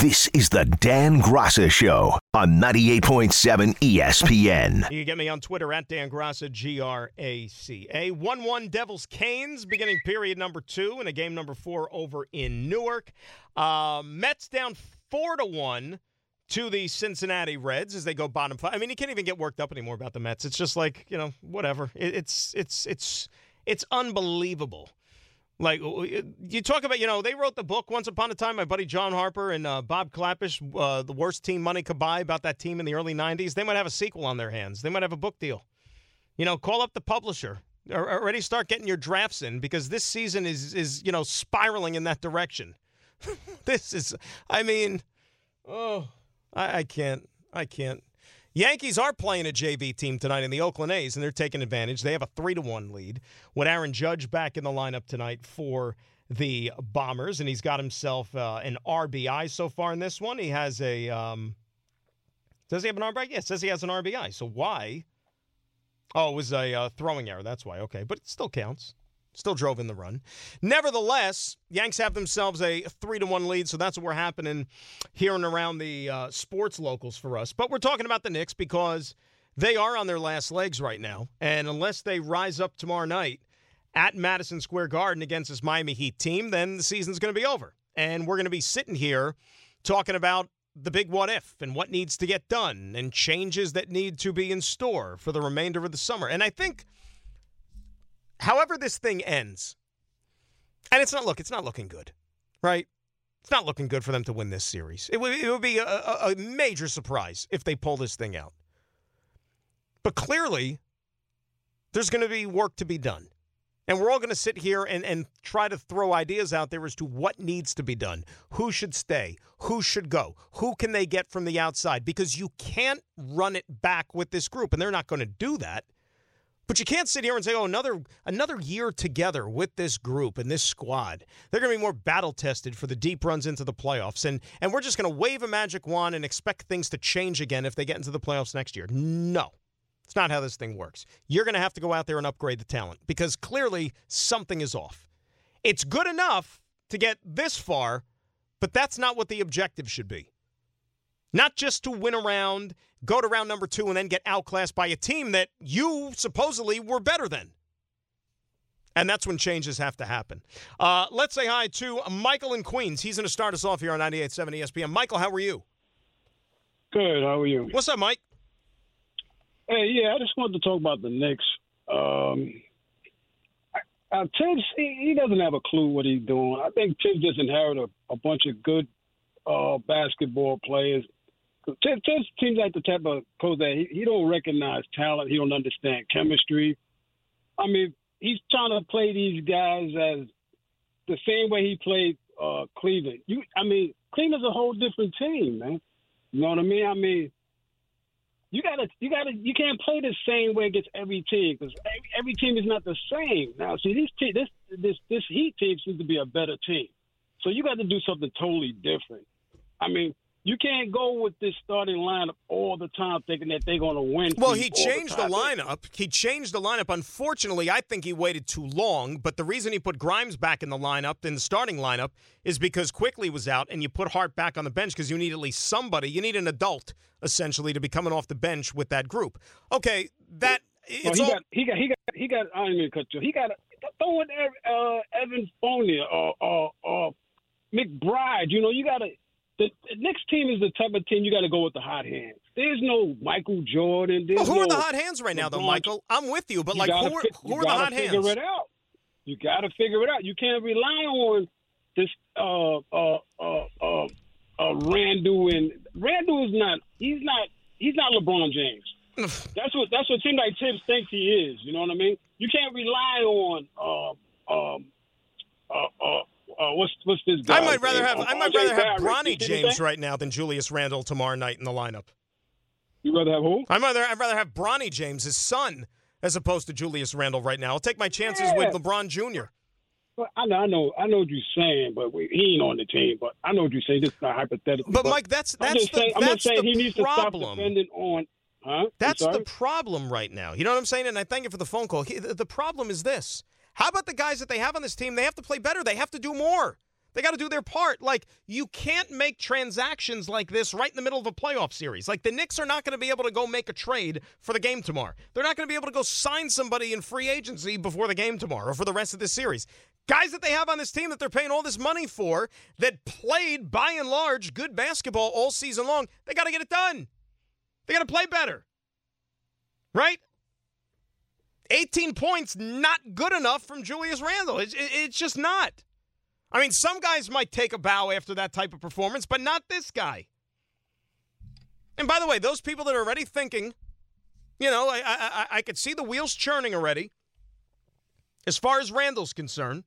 This is the Dan Graca Show on 98.7 ESPN. You can get me on Twitter at Dan Graca, G R A C A. 1 1 Devils Canes, beginning period number two, and a game number four over in Newark. Uh, Mets down 4 to 1 to the Cincinnati Reds as they go bottom five. I mean, you can't even get worked up anymore about the Mets. It's just like, you know, whatever. It, it's, it's, it's, it's unbelievable like you talk about, you know, they wrote the book once upon a time. My buddy John Harper and uh, Bob Klapisch, uh, the worst team money could buy about that team in the early '90s. They might have a sequel on their hands. They might have a book deal. You know, call up the publisher. Already start getting your drafts in because this season is is you know spiraling in that direction. this is, I mean, oh, I, I can't, I can't. Yankees are playing a JV team tonight in the Oakland A's, and they're taking advantage. They have a three to one lead. With Aaron Judge back in the lineup tonight for the Bombers, and he's got himself uh, an RBI so far in this one. He has a. Um, does he have an RBI? Yeah, says he has an RBI. So why? Oh, it was a uh, throwing error. That's why. Okay, but it still counts. Still drove in the run. Nevertheless, Yanks have themselves a three to one lead, so that's what we're happening here and around the uh, sports locals for us. But we're talking about the Knicks because they are on their last legs right now, and unless they rise up tomorrow night at Madison Square Garden against this Miami Heat team, then the season's going to be over, and we're going to be sitting here talking about the big what if and what needs to get done and changes that need to be in store for the remainder of the summer. And I think however this thing ends, and it's not look, it's not looking good, right? It's not looking good for them to win this series. It would, it would be a, a, major surprise if they pull this thing out. But clearly, there's going to be work to be done. And we're all going to sit here and, and try to throw ideas out there as to what needs to be done. Who should stay? Who should go? Who can they get from the outside? Because you can't run it back with this group, and they're not going to do that. But you can't sit here and say, "Oh, another another year together with this group and this squad. They're going to be more battle tested for the deep runs into the playoffs, and and we're just going to wave a magic wand and expect things to change again if they get into the playoffs next year." No, it's not how this thing works. You're going to have to go out there and upgrade the talent because clearly something is off. It's good enough to get this far, but that's not what the objective should be. Not just to win around, go to round number two, and then get outclassed by a team that you supposedly were better than. And that's when changes have to happen. Uh, let's say hi to Michael in Queens. He's going to start us off here on 98.7 ESPN. Michael, how are you? Good. How are you? What's up, Mike? Hey, yeah, I just wanted to talk about the Knicks. Um, uh, Tibbs, he, he, doesn't have a clue what he's doing. I think Tibbs just inherited a, a bunch of good uh, basketball players Tibbs seems like the type of coach that he, he don't recognize talent. He don't understand chemistry. I mean, he's trying to play these guys as the same way he played uh, Cleveland. You, I mean, Cleveland's a whole different team, man. You know what I mean? I mean, you gotta, you gotta, you can't play the same way against every team because every, every, team is not the same. Now, see, this team, this this this Heat team seems to be a better team, so you got to do something totally different. I mean, you can't go with this starting lineup all the time thinking that they're going to win. Well, he changed the, the, lineup. He changed the lineup. Unfortunately, I think he waited too long. But the reason he put Grimes back in the lineup, in the starting lineup, is because Quickley was out, and you put Hart back on the bench because you need at least somebody. You need an adult essentially to be coming off the bench with that group. Okay, that well, he, all... got, he got he got he got. I didn't mean cut you. He got throw in uh, Evan Fournier or, or, or McBride. You know, you got to the, next team is the type of team you got to go with the hot hands. There's no Michael Jordan. Well, who no are the hot hands right now, though, Michael? I'm with you, but you like, who are, who are the hot figure? It out. You got to figure it out. You can't rely on this uh, uh, uh, uh, uh, Randle and Randle is not. He's not. He's not LeBron James. that's what that's what Tim like Tibbs thinks he is. You know what I mean? You can't rely on um, um, uh, uh, uh, what's what's this guy? I might rather have Um, I might rather have Bronny You see what I'm James right now than Julius Randle tomorrow night in the lineup. You rather have who? I'd rather I'd rather have Bronny James, his son, as opposed to Julius Randle right now. I'll take my chances with LeBron Jr. Well, I know, I know, I know what you're saying, but we, he ain't on the team. But I know what you're saying. This is not hypothetical. But Mike, that's that's the saying, I'm that's saying the he needs to stop problem. depending on. Huh? That's the problem right now. You know what I'm saying? And I thank you for the phone call. He- The the problem is this. How about the guys that they have on this team? They have to play better. They have to do more. They got to do their part. Like, you can't make transactions like this right in the middle of a playoff series. Like, the Knicks are not going to be able to go make a trade for the game tomorrow. They're not going to be able to go sign somebody in free agency before the game tomorrow or for the rest of this series. Guys that they have on this team that they're paying all this money for that played, by and large, good basketball all season long, they got to get it done. They got to play better. Right? 18 points, not good enough from Julius Randle. It's, it's just not. I mean, some guys might take a bow after that type of performance, but not this guy. And by the way, those people that are already thinking, you know, I, I, I, could see the wheels churning already. As far as Randle's concerned,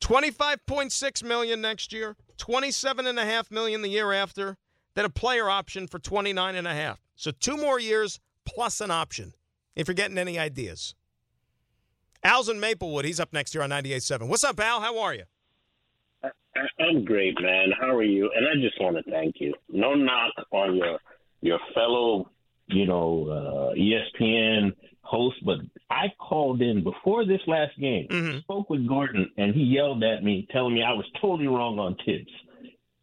25.6 million next year, 27.5 million the year after, then a player option for 29.5. So two more years plus an option, if you're getting any ideas. Al's in Maplewood. He's up next year on 98.7. What's up, Al? How are you? I'm great, man. How are you? And I just want to thank you. No knock on your your fellow, you know, uh, ESPN host, but I called in before this last game, Mhm. spoke with Gordon, and he yelled at me, telling me I was totally wrong on Tibbs.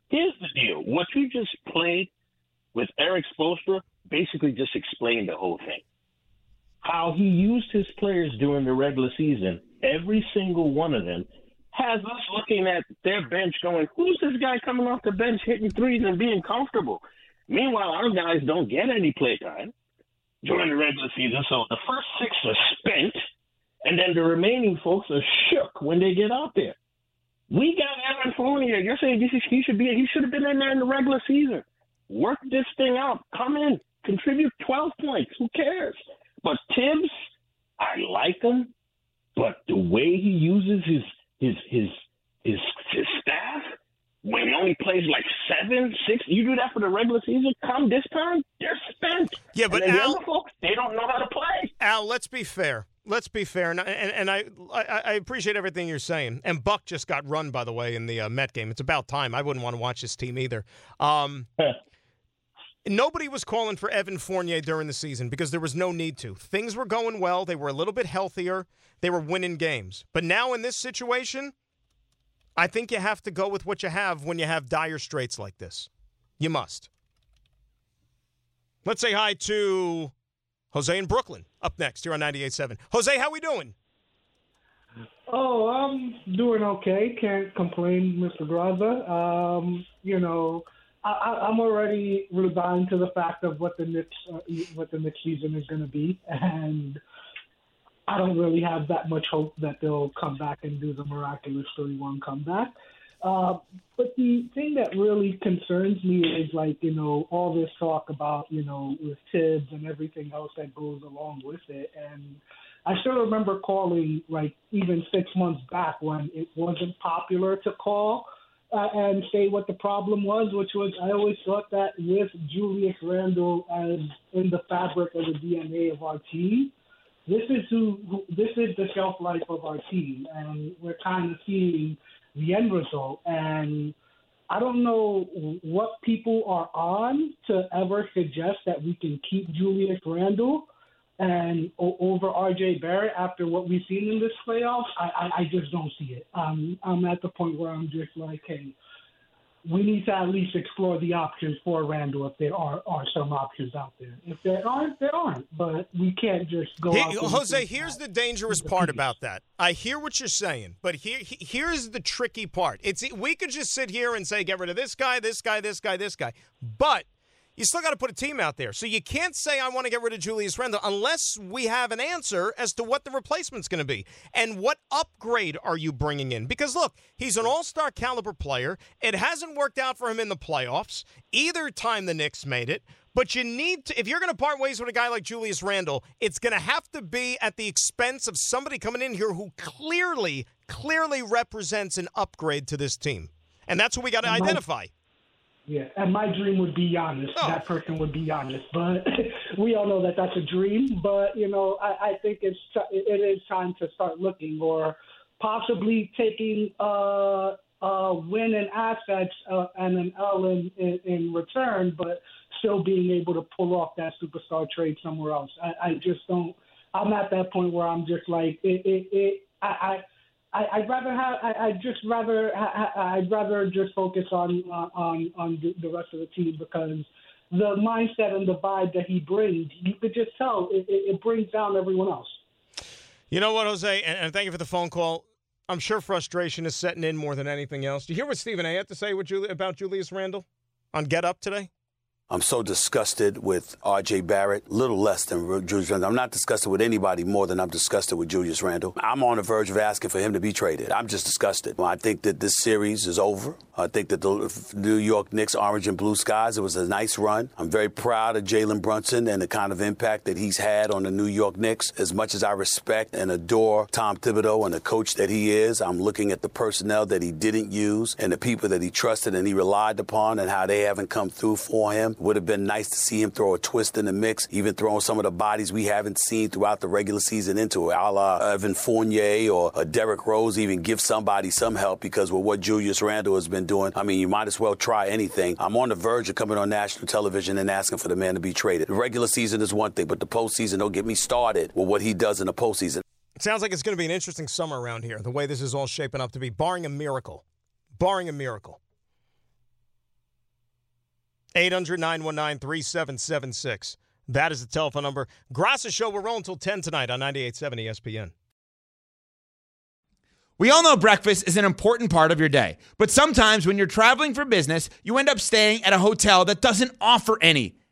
Here's the deal: what you just played with Erik Spoelstra basically just explained the whole thing. How he used his players during the regular season, every single one of them has us looking at their bench going, who's this guy coming off the bench hitting threes and being comfortable? Meanwhile, our guys don't get any play time during the regular season. So the first six are spent, and then the remaining folks are shook when they get out there. We got Evan Fournier. You're saying he should- be he should have been in there in the regular season. Work this thing out. Come in, contribute 12 points. Who cares? But Tibbs, I like him, but the way he uses his his his his, his staff when he only plays like seven, six, you do that for the regular season. Come this time, they're spent. Yeah, but the Al- other folks, they don't know how to play. Al, let's be fair. Let's be fair, and, and, and I, I I appreciate everything you're saying. And Buck just got run, by the way, in the uh, Met game. It's about time. I wouldn't want to watch this team either. Um, nobody was calling for Evan Fournier during the season because there was no need to. Things were going well. They were a little bit healthier. They were winning games. But now in this situation, I think you have to go with what you have when you have dire straits like this. You must. Let's say hi to Jose in Brooklyn up next here on 98.7. Jose, how are we doing? Oh, I'm doing okay. Can't complain, Mr. Graza. Um, you know, I, I'm already resigned to the fact of what the Knicks, uh, what the Knicks season is going to be, and I don't really have that much hope that they'll come back and do the miraculous 3-1 comeback. Uh, but the thing that really concerns me is like you know all this talk about you know with Tibbs and everything else that goes along with it, and I still remember calling like even six months back when it wasn't popular to call uh, and say what the problem was, which was I always thought that with Julius Randle as in the fabric of the DNA of our team, this is who, who this is the shelf life of our team, and we're kind of seeing the end result. And I don't know what people are on to ever suggest that we can keep Julius Randle and o- over RJ Barrett after what we've seen in this playoffs. I, I, I just don't see it. Um, I'm at the point where I'm just like, hey, we need to at least explore the options for Randle if there are, are some options out there. If there aren't, there aren't. But we can't just go. He- Jose, here's the dangerous part about that. I hear what you're saying, but here here's the tricky part. It's we could just sit here and say get rid of this guy, this guy, this guy, this guy, but you still got to put a team out there. So you can't say I want to get rid of Julius Randle unless we have an answer as to what the replacement's going to be and what upgrade are you bringing in. Because look, he's an all-star caliber player. It hasn't worked out for him in the playoffs either time the Knicks made it. But you need to, if you're going to part ways with a guy like Julius Randle, it's going to have to be at the expense of somebody coming in here who clearly, clearly represents an upgrade to this team. And that's what we got to identify. Yeah, and my dream would be Giannis. Oh. That person would be Giannis, but we all know that that's a dream. But you know, I, I think it's it is time to start looking, or possibly taking uh, uh, win and assets uh, and an L in, in, in return, but still being able to pull off that superstar trade somewhere else. I, I just don't. I'm at that point where I'm just like it. it, it I, I I, I'd rather have. I, I'd just rather. I, I'd rather just focus on uh, on on the, rest of the team because the mindset and the vibe that he brings, you could just tell it, it, brings down everyone else. You know what, Jose, and, and thank you for the phone call. I'm sure frustration is setting in more than anything else. Do you hear what Stephen A. had to say with Juli- about Julius Randle on Get Up today? I'm so disgusted with R.J. Barrett, little less than Julius Randle. I'm not disgusted with anybody more than I'm disgusted with Julius Randle. I'm on the verge of asking for him to be traded. I'm just disgusted. I think that this series is over. I think that the New York Knicks, orange and blue skies, it was a nice run. I'm very proud of Jalen Brunson and the kind of impact that he's had on the New York Knicks. As much as I respect and adore Tom Thibodeau and the coach that he is, I'm looking at the personnel that he didn't use and the people that he trusted and he relied upon and how they haven't come through for him. Would have been nice to see him throw a twist in the mix, even throwing some of the bodies we haven't seen throughout the regular season into it, a la Evan Fournier or a Derrick Rose, even give somebody some help because with what Julius Randle has been doing, I mean, you might as well try anything. I'm on the verge of coming on national television and asking for the man to be traded. The regular season is one thing, but the postseason, don't get me started with what he does in the postseason. It sounds like it's going to be an interesting summer around here, the way this is all shaping up to be, barring a miracle. Barring a miracle. 800 919 3776. That is the telephone number. Graca Show, we're rolling until 10 tonight on 98.7 ESPN. We all know breakfast is an important part of your day, but sometimes when you're traveling for business, you end up staying at a hotel that doesn't offer any.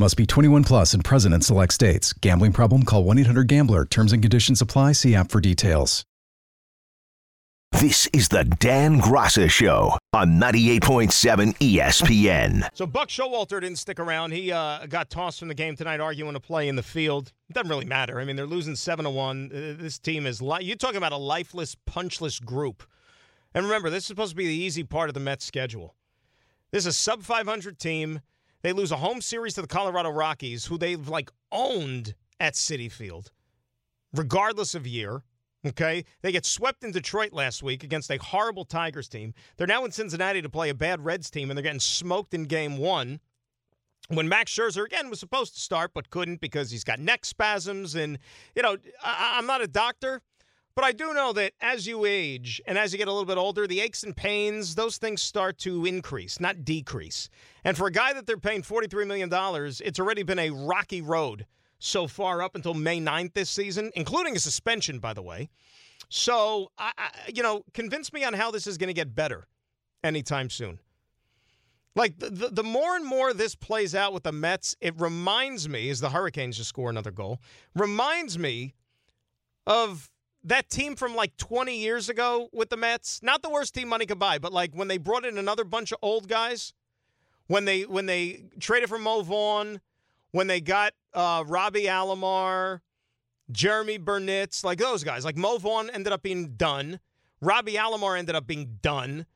Must be 21 plus and present in select states. Gambling problem? Call 1 800 Gambler. Terms and conditions apply. See app for details. This is the Dan Graca Show on 98.7 ESPN. So Buck Showalter didn't stick around. He uh, got tossed from the game tonight, arguing to play in the field. It doesn't really matter. I mean, they're losing seven to one. Uh, This team is li- you're talking about a lifeless, punchless group. And remember, this is supposed to be the easy part of the Mets' schedule. This is a sub 500 team. They lose a home series to the Colorado Rockies, who they've like owned at Citi Field, regardless of year. Okay. They get swept in Detroit last week against a horrible Tigers team. They're now in Cincinnati to play a bad Reds team, and they're getting smoked in game one. When Max Scherzer, again, was supposed to start but couldn't because he's got neck spasms. And, you know, I- I'm not a doctor, but I do know that as you age and as you get a little bit older, the aches and pains, those things start to increase, not decrease. And for a guy that they're paying $43 million, it's already been a rocky road so far up until May 9th this season, including a suspension, by the way. So, I, I, you know, convince me on how this is going to get better anytime soon. Like the, the, the more and more this plays out with the Mets, it reminds me, as the Hurricanes just score another goal, reminds me of that team from like 20 years ago with the Mets. Not the worst team money could buy, but like when they brought in another bunch of old guys, when they when they traded for Mo Vaughn, when they got uh, Robbie Alomar, Jeromy Burnitz, like those guys. Like Mo Vaughn ended up being done. Robbie Alomar ended up being done.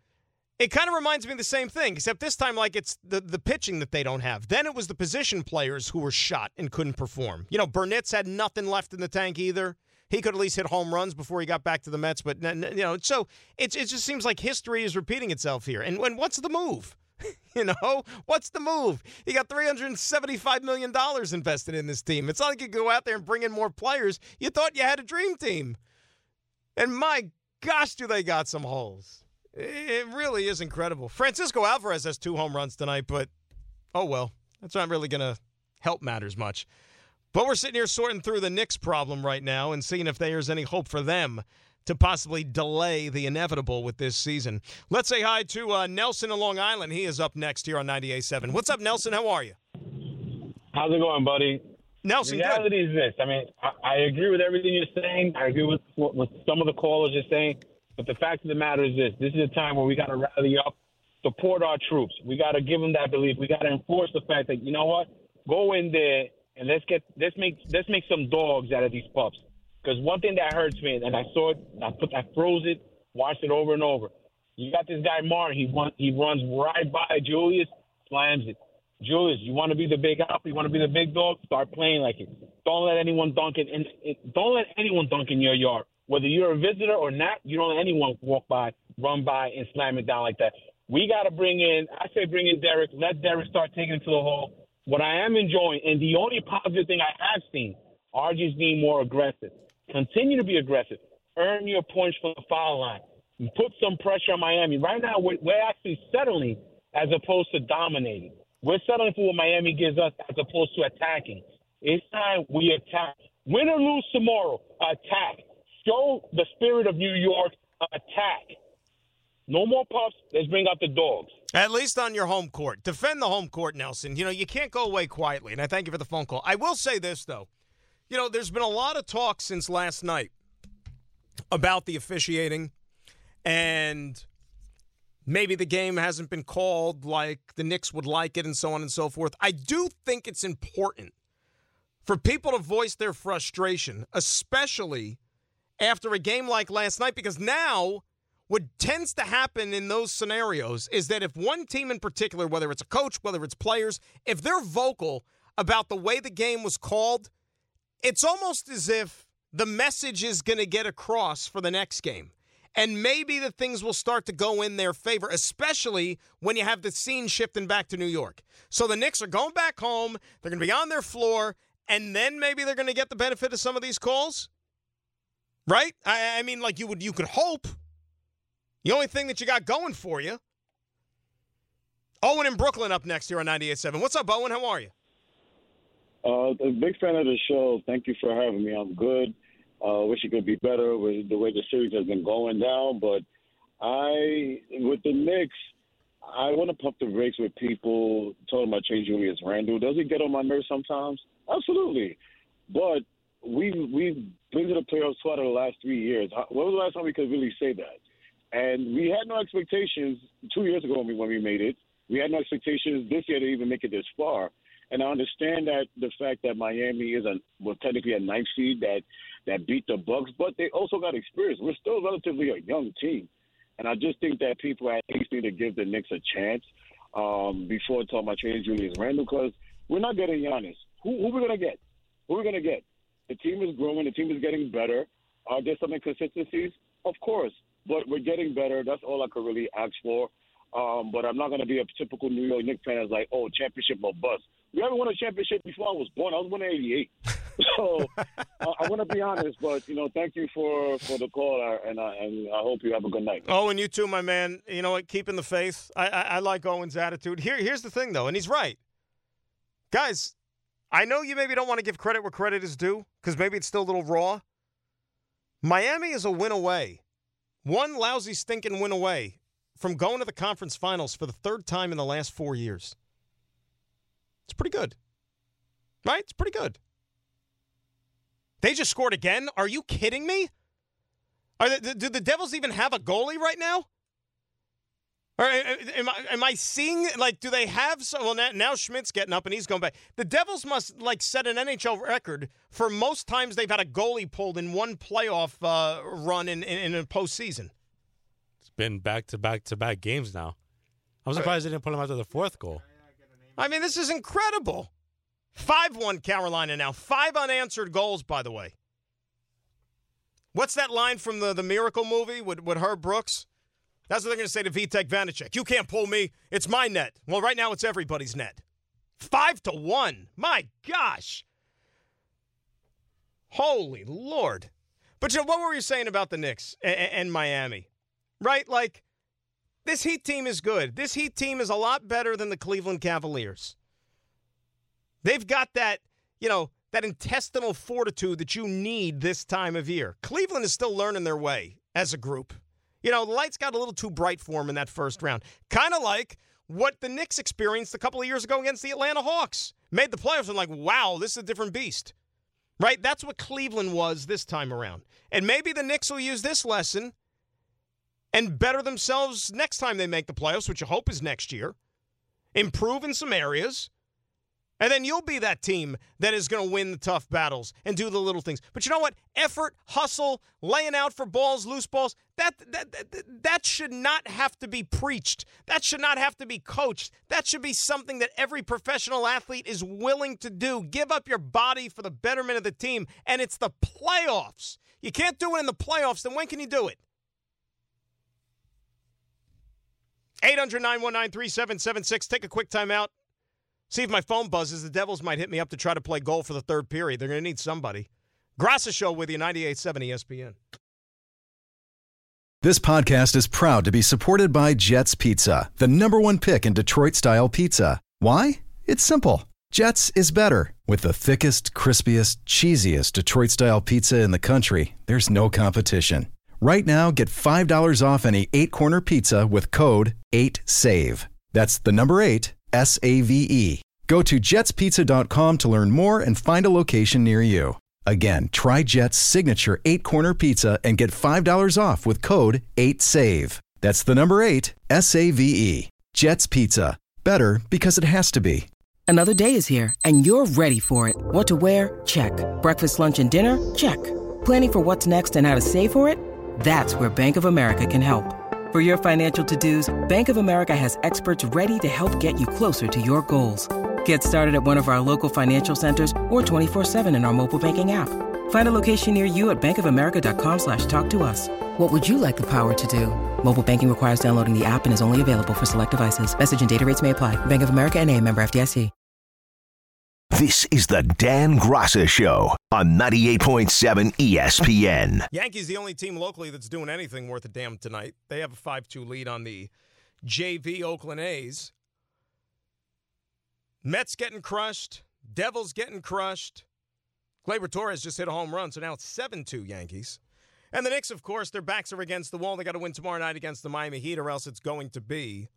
It kind of reminds me of the same thing, except this time, like it's the, the pitching that they don't have. Then it was the position players who were shot and couldn't perform. You know, Burnitz had nothing left in the tank either. He could at least hit home runs before he got back to the Mets, but you know, so it it just seems like history is repeating itself here. And when what's the move? you know, what's the move? He got $375 million invested in this team. It's not like you go out there and bring in more players. You thought you had a dream team. And my gosh, do they got some holes. It really is incredible. Francisco Alvarez has two home runs tonight, but oh well. That's not really going to help matters much. But we're sitting here sorting through the Knicks problem right now and seeing if there's any hope for them to possibly delay the inevitable with this season. Let's say hi to uh, Nelson in Long Island. He is up next here on 98.7. What's up, Nelson? How are you? How's it going, buddy? Nelson, the reality good. is this. I mean, I, I, agree with everything you're saying. I agree with what some of the callers are saying. But the fact of the matter is this: this is a time where we got to rally up, support our troops. We got to give them that belief. We got to enforce the fact that you know what, go in there and let's get let's make let's make some dogs out of these pups. Because one thing that hurts me, and I saw it, I put, I froze it, watched it over and over. You got this guy Martin. He won, he runs right by Julius, slams it. Julius, you want to be the big alpha? You want to be the big dog? Start playing like it. Don't let anyone dunk it, and don't let anyone dunk in your yard. Whether you're a visitor or not, you don't let anyone walk by, run by, and slam it down like that. We got to bring in. I say bring in Derek. Let Derek start taking it to the hole. What I am enjoying, and the only positive thing I have seen, RJ's being more aggressive. Continue to be aggressive. Earn your points from the foul line. Put some pressure on Miami. Right now, we're, we're actually settling as opposed to dominating. We're settling for what Miami gives us as opposed to attacking. It's time we attack. Win or lose tomorrow, attack. Show the spirit of New York, attack. No more pups. Let's bring out the dogs. At least on your home court. Defend the home court, Nelson. You know, you can't go away quietly. And I thank you for the phone call. I will say this, though. You know, there's been a lot of talk since last night about the officiating and maybe the game hasn't been called like the Knicks would like it and so on and so forth. I do think it's important for people to voice their frustration, especially after a game like last night, because now what tends to happen in those scenarios is that if one team in particular, whether it's a coach, whether it's players, if they're vocal about the way the game was called, it's almost as if the message is going to get across for the next game. And maybe the things will start to go in their favor, especially when you have the scene shifting back to New York. So the Knicks are going back home. They're going to be on their floor. And then maybe they're going to get the benefit of some of these calls. Right? I, I mean, like you would, you could hope. The only thing that you got going for you. Owen in Brooklyn up next here on 98.7. What's up, Owen? How are you? Uh, a big fan of the show. Thank you for having me. I'm good. Uh, wish it could be better with the way the series has been going down. But I, with the Knicks, I want to pump the brakes with people talking about Trey Julius Randle. Does it get on my nerves sometimes? Absolutely. But we've we've been to the playoffs two out of the last three years. When was the last time we could really say that? And we had no expectations two years ago when we, when we made it. We had no expectations this year to even make it this far. And I understand that the fact that Miami is a well technically a ninth seed that that beat the Bucks, but they also got experience. We're still relatively a young team, and I just think that people at least need to give the Knicks a chance um, before talking about trading Julius Randle because we're not getting Giannis. Who, who are we gonna get? Who are we gonna get? The team is growing. The team is getting better. Are there some inconsistencies? Of course, but we're getting better. That's all I could really ask for. Um, but I'm not going to be a typical New York Knicks fan that's like, oh, championship or bust. We haven't won a championship before I was born. I was born in '88. so uh, I want to be honest, but you know, thank you for for the call, and I, and I hope you have a good night. Oh, and you too, my man. You know what? Keeping the faith. I, I, I like Owen's attitude. Here, here's the thing, though, and he's right, guys. I know you maybe don't want to give credit where credit is due because maybe it's still a little raw. Miami is a win away, one lousy stinking win away from going to the conference finals for the third time in the last four years. It's pretty good. Right? It's pretty good. They just scored again? Are you kidding me? Are the, do the Devils even have a goalie right now? Or am I, am I seeing like do they have some? Well, now, now Schmid's getting up and he's going back. The Devils must like set an NHL record for most times they've had a goalie pulled in one playoff uh, run in, in, in a postseason It's been back to back to back games now. I'm surprised they didn't put him out after the fourth goal. I mean, this is incredible. 5 1 Carolina now. Five unanswered goals, by the way. What's that line from the, the Miracle movie with, with Herb Brooks? That's what they're going to say to Vitek Vanecek. You can't pull me. It's my net. Well, right now it's everybody's net. Five to one. My gosh. Holy Lord. But you know, what were you saying about the Knicks and, and Miami? Right? Like, this Heat team is good. This Heat team is a lot better than the Cleveland Cavaliers. They've got that, you know, that intestinal fortitude that you need this time of year. Cleveland is still learning their way as a group. You know, the lights got a little too bright for them in that first round. Kind of like what the Knicks experienced a couple of years ago against the Atlanta Hawks. Made the playoffs and like, wow, this is a different beast. Right? That's what Cleveland was this time around. And maybe the Knicks will use this lesson and better themselves next time they make the playoffs, which I hope is next year. Improve in some areas. And then you'll be that team that is going to win the tough battles and do the little things. But you know what? Effort, hustle, laying out for balls, loose balls, that, that, that, that should not have to be preached. That should not have to be coached. That should be something that every professional athlete is willing to do. Give up your body for the betterment of the team. And it's the playoffs. You can't do it in the playoffs, then when can you do it? 800 919 3776. Take a quick timeout. See if my phone buzzes. The Devils might hit me up to try to play goal for the third period. They're going to need somebody. Graca Show with you, 98.7 ESPN. This podcast is proud to be supported by Jets Pizza, the number one pick in Detroit style pizza. Why? It's simple. Jets is better. With the thickest, crispiest, cheesiest Detroit style pizza in the country, there's no competition. Right now, get $5 off any eight corner pizza with code 8SAVE. That's the number eight, S A V E. Go to jetspizza.com to learn more and find a location near you. Again, try Jet's signature eight corner pizza and get $5 off with code 8SAVE. That's the number eight, S A V E. Jet's Pizza. Better because it has to be. Another day is here, and you're ready for it. What to wear? Check. Breakfast, lunch, and dinner? Check. Planning for what's next and how to save for it? That's where Bank of America can help. For your financial to-dos, Bank of America has experts ready to help get you closer to your goals. Get started at one of our local financial centers or 24-7 in our mobile banking app. Find a location near you at bankofamerica.com slash talk to us. What would you like the power to do? Mobile banking requires downloading the app and is only available for select devices. Message and data rates may apply. Bank of America and a member FDIC. This is the Dan Graca Show on 98.7 ESPN. Yankees the only team locally that's doing anything worth a damn tonight. They have a 5-2 lead on the JV Oakland A's. Mets getting crushed. Devils getting crushed. Gleyber Torres just hit a home run, so now it's 7-2 Yankees. And the Knicks, of course, their backs are against the wall. They got to win tomorrow night against the Miami Heat, or else it's going to be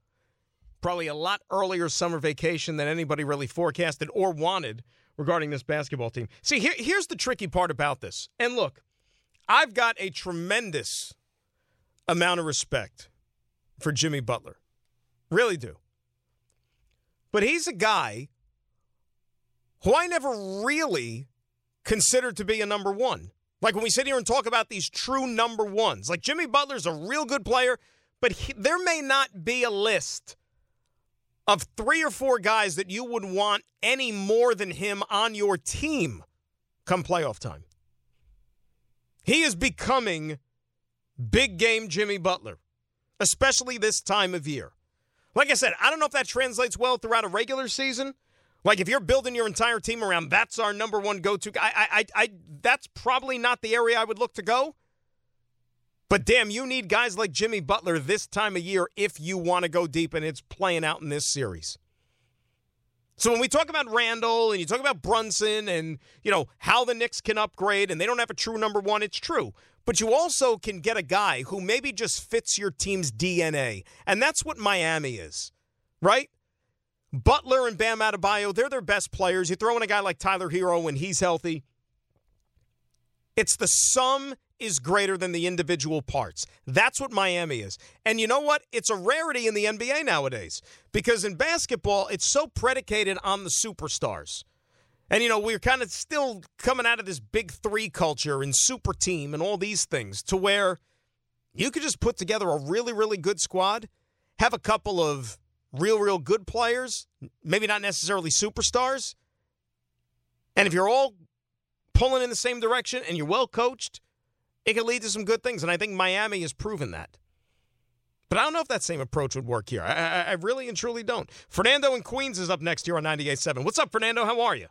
probably a lot earlier summer vacation than anybody really forecasted or wanted regarding this basketball team. See, here, here's the tricky part about this. And look, I've got a tremendous amount of respect for Jimmy Butler. Really do. But he's a guy who I never really considered to be a number one. Like when we sit here and talk about these true number ones, like Jimmy Butler's a real good player, but he, there may not be a list of three or four guys that you would want any more than him on your team come playoff time. He is becoming big game Jimmy Butler, especially this time of year. Like I said, I don't know if that translates well throughout a regular season. Like if you're building your entire team around that's our number one go-to guy, I, I, I, that's probably not the area I would look to go. But damn, you need guys like Jimmy Butler this time of year if you want to go deep, and it's playing out in this series. So when we talk about Randle and you talk about Brunson and you know how the Knicks can upgrade and they don't have a true number one, it's true. But you also can get a guy who maybe just fits your team's DNA, and that's what Miami is, right? Butler and Bam Adebayo, they're their best players. You throw in a guy like Tyler Herro when he's healthy. It's the sum is greater than the individual parts. That's what Miami is. And you know what? It's a rarity in the NBA nowadays because in basketball, it's so predicated on the superstars. And, you know, we're kind of still coming out of this big three culture and super team and all these things to where you could just put together a really, really good squad, have a couple of real, real good players, maybe not necessarily superstars. And if you're all pulling in the same direction and you're well coached, It can lead to some good things, and I think Miami has proven that. But I don't know if that same approach would work here. I, I, I really and truly don't. Fernando in Queens is up next here on 98.7. What's up, Fernando? How are you?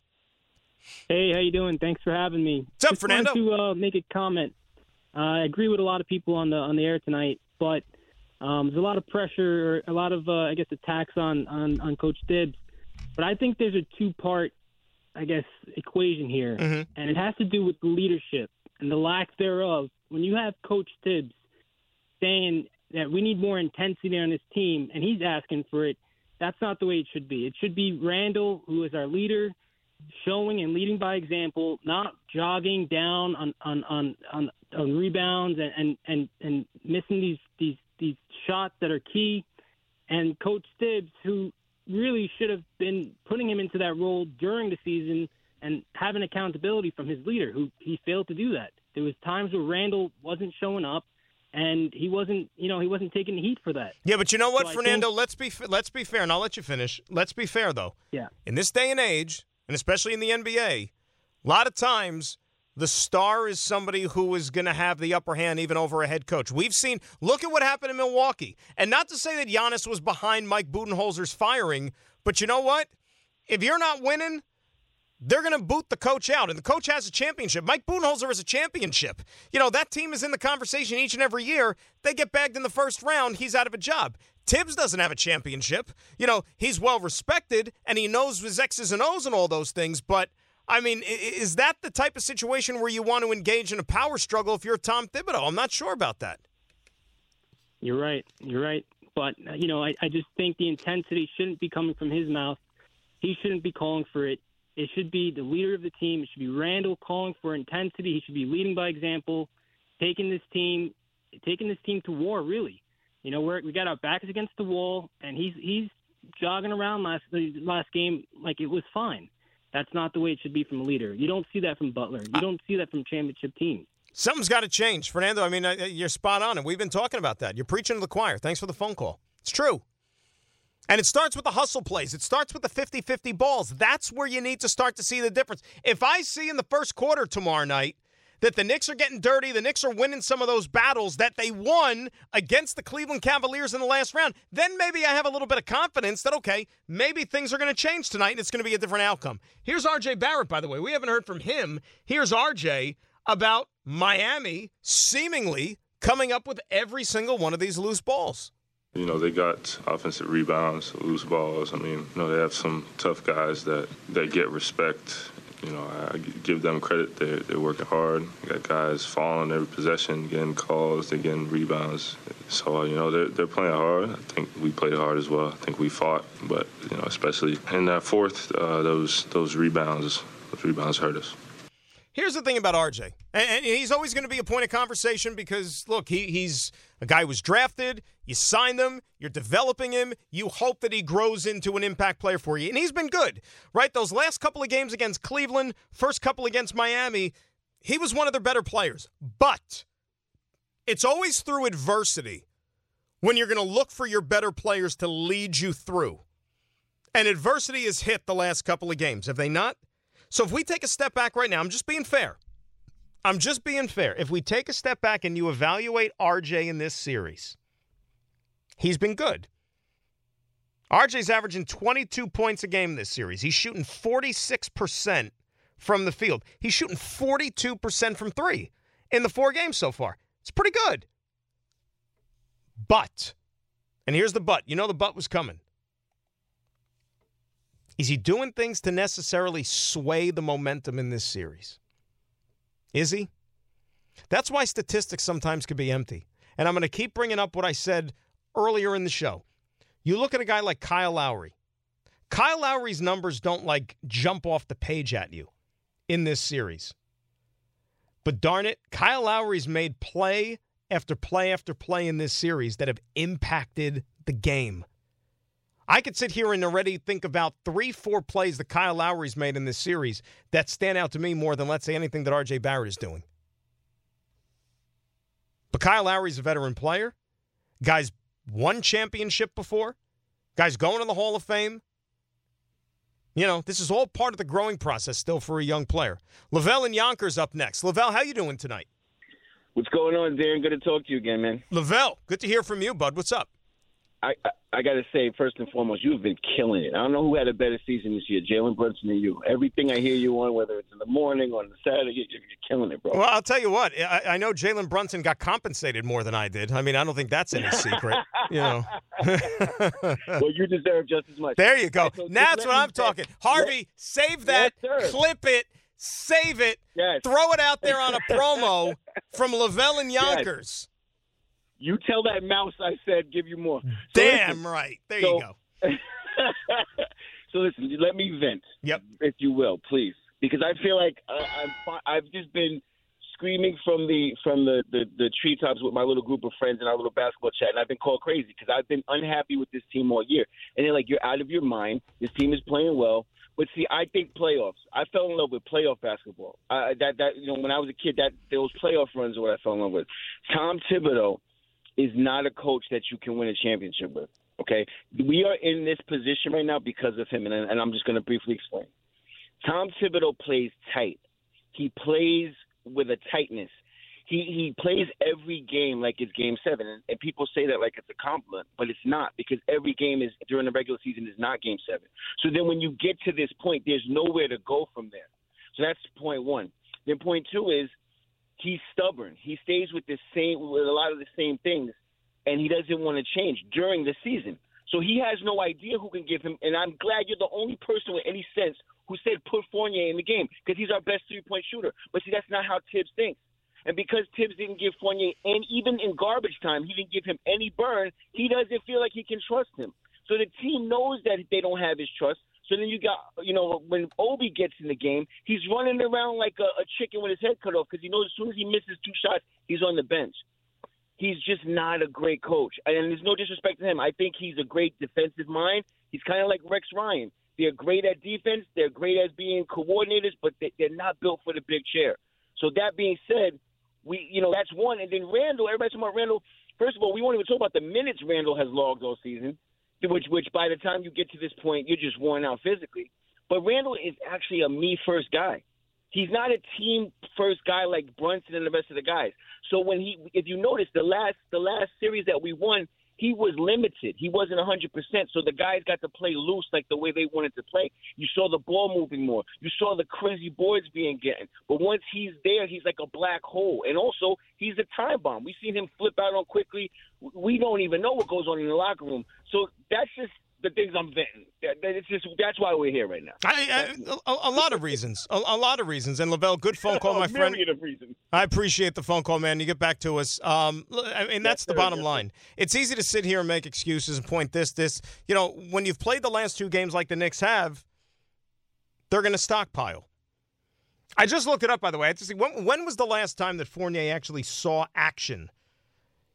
Hey, how you doing? Thanks for having me. What's up, Just Fernando? To uh, make a comment. Uh, I agree with a lot of people on the on the air tonight, but um, there's a lot of pressure, or a lot of uh, I guess attacks on, on on Coach Tibbs. But I think there's a two part, I guess, equation here, and it has to do with the leadership and the lack thereof. When you have Coach Tibbs saying that we need more intensity on this team, and he's asking for it, that's not the way it should be. It should be Randle, who is our leader, showing and leading by example, not jogging down on on on on, on rebounds and, and and and missing these these these shots that are key. And Coach Tibbs, who really should have been putting him into that role during the season and having accountability from his leader, who he failed to do that. There was times where Randle wasn't showing up, and he wasn't, you know, he wasn't taking the heat for that. Yeah, but you know what, So Fernando? think- let's be let's be fair, and I'll let you finish. Let's be fair, though. Yeah. In this day and age, and especially in the NBA, a lot of times the star is somebody who is going to have the upper hand even over a head coach. We've seen, look at what happened in Milwaukee. And not to say that Giannis was behind Mike Budenholzer's firing, but you know what? If you're not winning, they're going to boot the coach out. And the coach has a championship. Mike Budenholzer has a championship. You know, that team is in the conversation each and every year. They get bagged in the first round, he's out of a job. Tibbs doesn't have a championship. You know, he's well respected and he knows his X's and O's and all those things. But, I mean, is that the type of situation where you want to engage in a power struggle if you're Tom Thibodeau? I'm not sure about that. You're right. You're right. But you know, I, I just think the intensity shouldn't be coming from his mouth. He shouldn't be calling for it. It should be the leader of the team. It should be Randle calling for intensity. He should be leading by example, taking this team, taking this team to war. Really, you know, we're, we got our backs against the wall, and he's he's jogging around last last game like it was fine. That's not the way it should be from a leader. You don't see that from Butler. You don't see that from championship teams. Something's got to change. Fernando, I mean, uh, you're spot on, and we've been talking about that. You're preaching to the choir. Thanks for the phone call. It's true. And it starts with the hustle plays. It starts with the 50 50 balls. That's where you need to start to see the difference. If I see in the first quarter tomorrow night that the Knicks are getting dirty, the Knicks are winning some of those battles that they won against the Cleveland Cavaliers in the last round, then maybe I have a little bit of confidence that, okay, maybe things are going to change tonight and it's going to be a different outcome. Here's RJ Barrett, by the way. We haven't heard from him. Here's RJ about Miami seemingly coming up with every single one of these loose balls. You know, they got offensive rebounds, loose balls. I mean, you know, they have some tough guys that, that get respect. You know, I give them credit. They're, they're working hard. You got guys falling every possession, getting calls, they're getting rebounds. So, you know, they're, they're playing hard. I think we played hard as well. I think we fought. But, you know, especially in that fourth, uh, those, those rebounds, those rebounds hurt us. Here's the thing about RJ, and he's always going to be a point of conversation because look, he, he's a guy was drafted. You sign him, you're developing him. You hope that he grows into an impact player for you, and he's been good, right? Those last couple of games against Cleveland, first couple against Miami, he was one of their better players. But it's always through adversity when you're going to look for your better players to lead you through. And adversity has hit the last couple of games, have they not? So if we take a step back right now, I'm just being fair. I'm just being fair. If we take a step back and you evaluate RJ in this series, he's been good. RJ's averaging 22 points a game this series. He's shooting 46% from the field. He's shooting 42% from three in the four games so far. It's pretty good. But, and here's the but. You know the but was coming. Is he doing things to necessarily sway the momentum in this series? Is he? That's why statistics sometimes can be empty. And I'm going to keep bringing up what I said earlier in the show. You look at a guy like Kyle Lowry. Kyle Lowry's numbers don't like jump off the page at you in this series. But darn it, Kyle Lowry's made play after play after play in this series that have impacted the game. I could sit here and already think about three, four plays that Kyle Lowry's made in this series that stand out to me more than, let's say, anything that RJ Barrett is doing. But Kyle Lowry's a veteran player. Guy's won championship before. Guy's going to the Hall of Fame. You know, this is all part of the growing process still for a young player. Lavelle and Yonkers up next. Lavelle, how you doing tonight? What's going on, Darren? Good to talk to you again, man. Lavelle, good to hear from you, bud. What's up? I, I, I got to say, first and foremost, you've been killing it. I don't know who had a better season this year, Jalen Brunson or you. Everything I hear you on, whether it's in the morning or on the Saturday, you're, you're killing it, bro. Well, I'll tell you what. I, I know Jalen Brunson got compensated more than I did. I mean, I don't think that's any secret. you know. well, you deserve just as much. There you go. So now that's what I'm talking. say- Harvey, save that, Yes, clip it, save it, yes. throw it out there on a promo from Lavelle and Yes. You tell that mouse I said give you more. So Dan listen, right. There so- you go. so listen, let me vent. Yep. If you will, please, because I feel like uh, I'm, I've just been screaming from the from the, the the treetops with my little group of friends in our little basketball chat, and I've been called crazy because I've been unhappy with this team all year. And they're like, "You're out of your mind. This team is playing well." But see, I think playoffs. I fell in love with playoff basketball. Uh, that that you know, when I was a kid, that those playoff runs are what I fell in love with. Tom Thibodeau is not a coach that you can win a championship with. Okay, we are in this position right now because of him, and, and I'm just going to briefly explain. Tom Thibodeau plays tight. He plays with a tightness. He he plays every game like it's game seven, and, and people say that like it's a compliment, but it's not because every game is during the regular season is not game seven. So then when you get to this point, there's nowhere to go from there. So that's point one. Then point two is he's stubborn. He stays with the same with a lot of the same things, and he doesn't want to change during the season. So he has no idea who can give him. And I'm glad you're the only person with any sense who said put Fournier in the game because he's our best three point shooter. But see, that's not how Tibbs thinks. And because Tibbs didn't give Fournier, and even in garbage time, he didn't give him any burn, he doesn't feel like he can trust him. So the team knows that they don't have his trust. So then you got, you know, when Obi gets in the game, he's running around like a, a chicken with his head cut off because he knows as soon as he misses two shots, he's on the bench. He's just not a great coach. And there's no disrespect to him. I think he's a great defensive mind. He's kind of like Rex Ryan. They're great at defense. They're great at being coordinators, but they- they're not built for the big chair. So that being said, we, you know, that's one. And then Randle, everybody's talking about Randle. First of all, we won't even talk about the minutes Randle has logged all season, which, which by the time you get to this point, you're just worn out physically. But Randle is actually a me first guy. He's not a team first guy like Brunson and the rest of the guys. So when he, if you notice, the last the last series that we won, he was limited. He wasn't 100%. So the guys got to play loose like the way they wanted to play. You saw the ball moving more. You saw the crazy boards being getting. But once he's there, he's like a black hole. And also, he's a time bomb. We've seen him flip out on quickly. We don't even know what goes on in the locker room. So that's just the things I'm venting. That, that it's just that's why we're here right now. I, I, a, a lot of reasons. A, a lot of reasons. And Lavelle, good phone call, my friend. of reasons. I appreciate the phone call, man. You get back to us. Um, I mean, that's the sir, bottom yes, line. It's easy to sit here and make excuses and point this, this. You know, when you've played the last two games like the Knicks have, they're going to stockpile. I just looked it up, by the way. I just see when, when was the last time that Fournier actually saw action?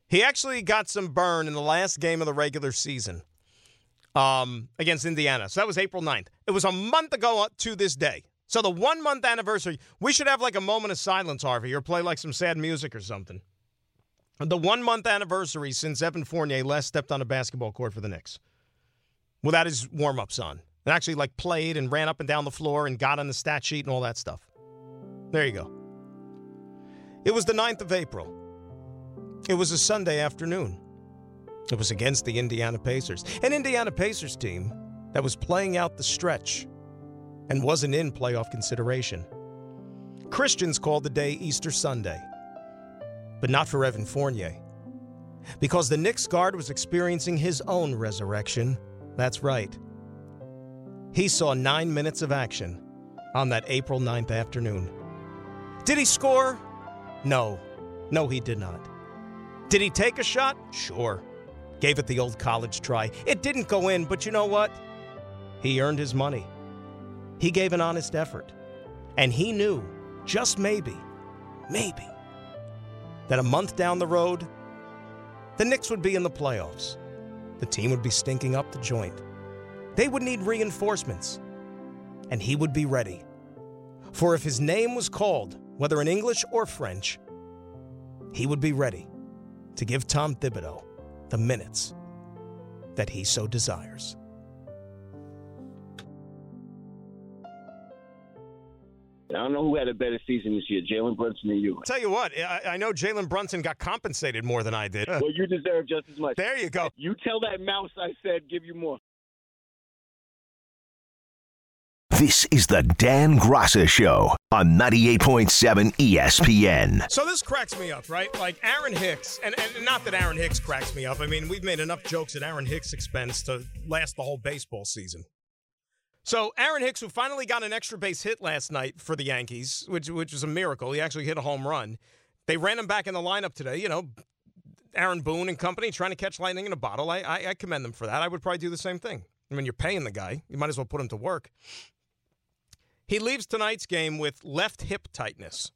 He actually got some burn in the last game of the regular season um, against Indiana. So that was April 9th. It was a month ago to this day. So the one month anniversary, we should have like a moment of silence, Harvey, or play like some sad music or something. The one month anniversary since Evan Fournier last stepped on a basketball court for the Knicks without his warm ups on. And actually like played and ran up and down the floor and got on the stat sheet and all that stuff. There you go. It was the 9th of April. It was a Sunday afternoon. It was against the Indiana Pacers, an Indiana Pacers team that was playing out the stretch and wasn't in playoff consideration. Christians called the day Easter Sunday, but not for Evan Fournier. Because the Knicks guard was experiencing his own resurrection. That's right. He saw nine minutes of action on that April 9th afternoon. Did he score? No. No, he did not. Did he take a shot? Sure. Gave it the old college try. It didn't go in, but you know what? He earned his money. He gave an honest effort. And he knew, just maybe, maybe, that a month down the road, the Knicks would be in the playoffs. The team would be stinking up the joint. They would need reinforcements. And he would be ready. For if his name was called, whether in English or French, he would be ready to give Tom Thibodeau the minutes that he so desires. I don't know who had a better season this year, Jalen Brunson or you. Tell you what, I, I know Jalen Brunson got compensated more than I did. Well, you deserve just as much. There you go. You tell that mouse I said give you more. This is the Dan Graca Show on 98.7 ESPN. So this cracks me up, right? Like Aaron Hicks, and, and not that Aaron Hicks cracks me up. I mean, we've made enough jokes at Aaron Hicks' expense to last the whole baseball season. So Aaron Hicks, who finally got an extra base hit last night for the Yankees, which which was a miracle. He actually hit a home run. They ran him back in the lineup today. You know, Aaron Boone and company trying to catch lightning in a bottle. I, I, I commend them for that. I would probably do the same thing. I mean, you're paying the guy. You might as well put him to work. He leaves tonight's game with left hip tightness.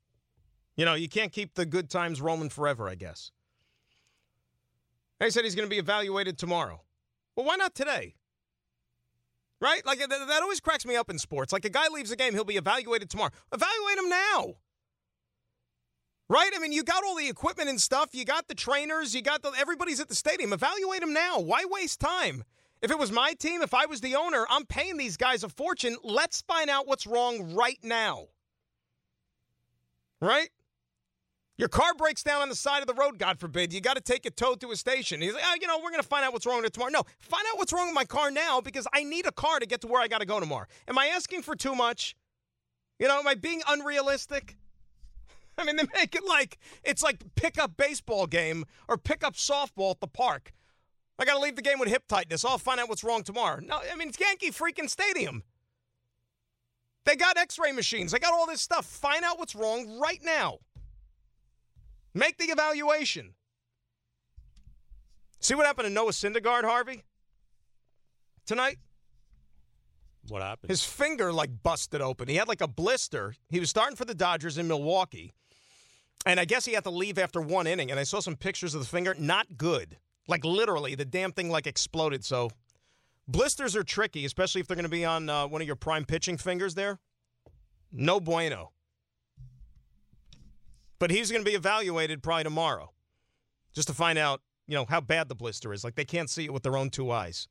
You know, you can't keep the good times rolling forever, I guess. They said he's going to be evaluated tomorrow. Well, why not today? Right? Like, that, always cracks me up in sports. Like, a guy leaves a game, he'll be evaluated tomorrow. Evaluate him now. Right? I mean, you got all the equipment and stuff. You got the trainers. You got the everybody's at the stadium. Evaluate him now. Why waste time? If it was my team, if I was the owner, I'm paying these guys a fortune. Let's find out what's wrong right now. Right? Your car breaks down on the side of the road, God forbid. You got to take it towed to a station. He's like, oh, you know, we're going to find out what's wrong with it tomorrow. No, find out what's wrong with my car now because I need a car to get to where I got to go tomorrow. Am I asking for too much? You know, am I being unrealistic? I mean, they make it like it's like pickup baseball game or pickup softball at the park. I got to leave the game with hip tightness. I'll find out what's wrong tomorrow. No, I mean, it's Yankee freaking Stadium. They got x ray machines, they got all this stuff. Find out what's wrong right now. Make the evaluation. See what happened to Noah Syndergaard, Harvey? Tonight? What happened? His finger like busted open. He had like a blister. He was starting for the Dodgers in Milwaukee. And I guess he had to leave after one inning. And I saw some pictures of the finger. Not good. Like literally, the damn thing like exploded. So blisters are tricky, especially if they're going to be on uh, one of your prime pitching fingers there. No bueno. But he's going to be evaluated probably tomorrow just to find out, you know, how bad the blister is. Like they can't see it with their own two eyes.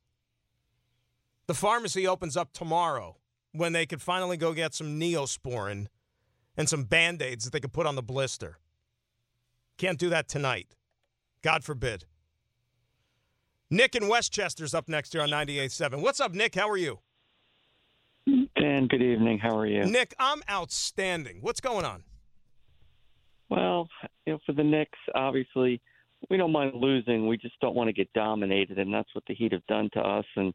The pharmacy opens up tomorrow when they could finally go get some neosporin and some band aids that they could put on the blister. Can't do that tonight. God forbid. Nick in Westchester's up next here on 98.7. What's up, Nick? How are you? Dan, good evening. How are you? Nick, I'm outstanding. What's going on? Well, you know, for the Knicks, obviously, we don't mind losing. We just don't want to get dominated, and that's what the Heat have done to us. And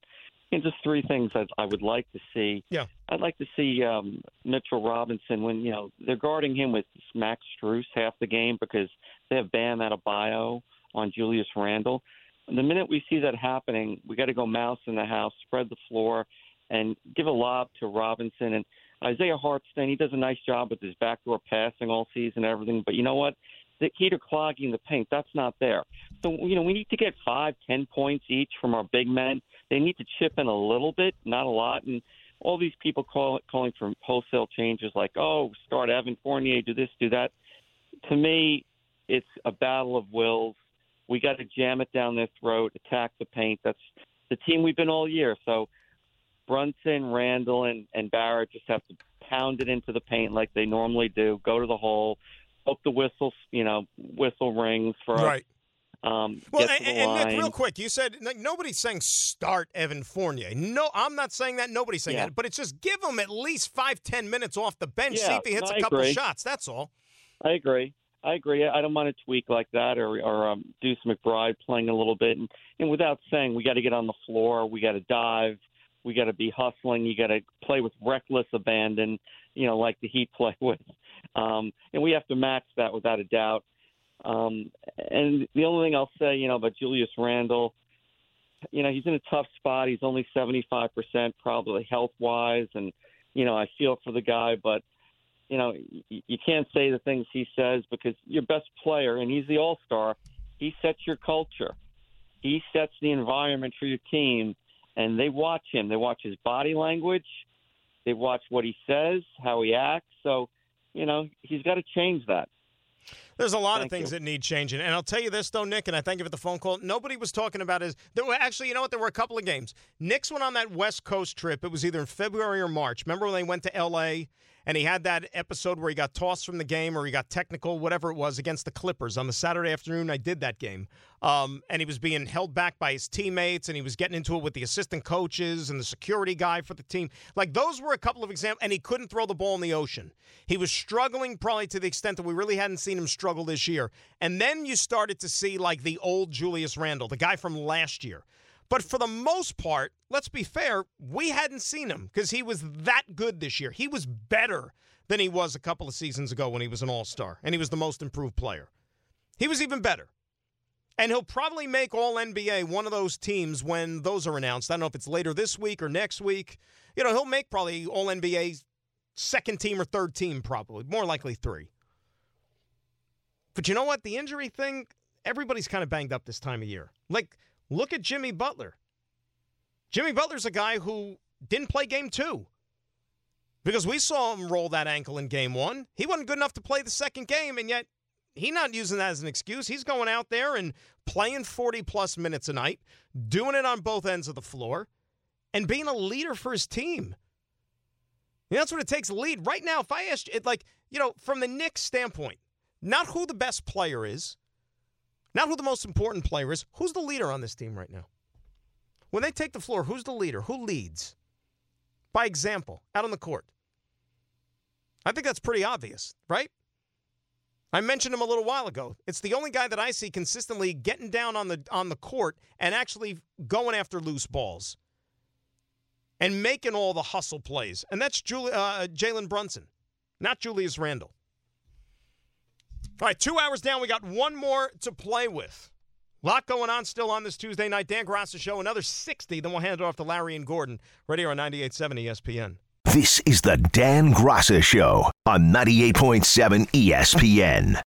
know, just three things I'd, I would like to see. Yeah. I'd like to see um, Mitchell Robinson when you know they're guarding him with Max Strus half the game because they have Bam Adebayo on Julius Randle. The minute we see that happening, we got to go mouse in the house, spread the floor, and give a lob to Robinson and Isaiah Hartenstein. He does a nice job with his backdoor passing all season and everything. But you know what? The key to clogging the paint, that's not there. So, you know, we need to get five, ten points each from our big men. They need to chip in a little bit, not a lot. And all these people call, calling for wholesale changes like, oh, start Evan Fournier, do this, do that. To me, it's a battle of wills. We got to jam it down their throat, attack the paint. That's the team we've been all year. So Brunson, Randle, and, and Barrett just have to pound it into the paint like they normally do. Go to the hole, hope the whistle, you know, whistle rings for right. us. Um, Well, and, and. Nick, real quick, you said like, nobody's saying start Evan Fournier. No, I'm not saying that. Nobody's saying Yeah. that. But it's just give him at least five, ten minutes off the bench. see Yeah, if he hits no, a couple shots. That's all. I agree. I agree. I don't want to tweak like that or, or um, Deuce McBride playing a little bit. And, and without saying, we got to get on the floor. We got to dive. We got to be hustling. You got to play with reckless abandon, you know, like the Heat play with. Um, and we have to match that without a doubt. Um, and the only thing I'll say, you know, about Julius Randle, you know, he's in a tough spot. He's only 75% probably health wise. And, you know, I feel for the guy, but you know, you can't say the things he says because your best player, and he's the all star, he sets your culture. He sets the environment for your team, and they watch him. They watch his body language. They watch what he says, how he acts. So, you know, he's got to change that. There's a lot Thank of things you. that need changing. And I'll tell you this, though, Nick, and I thank you for the phone call. Nobody was talking about his. There were, actually, you know what? There were a couple of games. Knicks went on that West Coast trip. It was either in February or March. Remember when they went to L.A. and he had that episode where he got tossed from the game or he got technical, whatever it was, against the Clippers on the Saturday afternoon. I did that game, um, and he was being held back by his teammates, and he was getting into it with the assistant coaches and the security guy for the team. Like those were a couple of examples, and he couldn't throw the ball in the ocean. He was struggling probably to the extent that we really hadn't seen him struggle this year. And then you started to see like the old Julius Randle, the guy from last year. But for the most part, let's be fair, we hadn't seen him because he was that good this year. He was better than he was a couple of seasons ago when he was an all star and he was the most improved player. He was even better. And he'll probably make All NBA one of those teams when those are announced. I don't know if it's later this week or next week. You know, he'll make probably All NBA second team or third team, probably. More likely three. But you know what? The injury thing, everybody's kind of banged up this time of year. Like, Look at Jimmy Butler. Jimmy Butler's a guy who didn't play game two because we saw him roll that ankle in game one. He wasn't good enough to play the second game, and yet he's not using that as an excuse. He's going out there and playing 40 plus minutes a night, doing it on both ends of the floor, and being a leader for his team. You know, that's what it takes to lead. Right now, if I asked, it, like, you know, from the Knicks standpoint, not who the best player is, not who the most important player is. Who's the leader on this team right now? When they take the floor, who's the leader? Who leads? By example, out on the court. I think that's pretty obvious, right? I mentioned him a little while ago. It's the only guy that I see consistently getting down on the on the court and actually going after loose balls and making all the hustle plays. And that's Juli- uh, Jalen Brunson, not Julius Randle. All right, two hours down. We got one more to play with. A lot going on still on this Tuesday night. Dan Graca show, another 60. Then we'll hand it off to Larry and Gordon right here on 98.7 ESPN. This is the Dan Graca Show on 98.7 ESPN.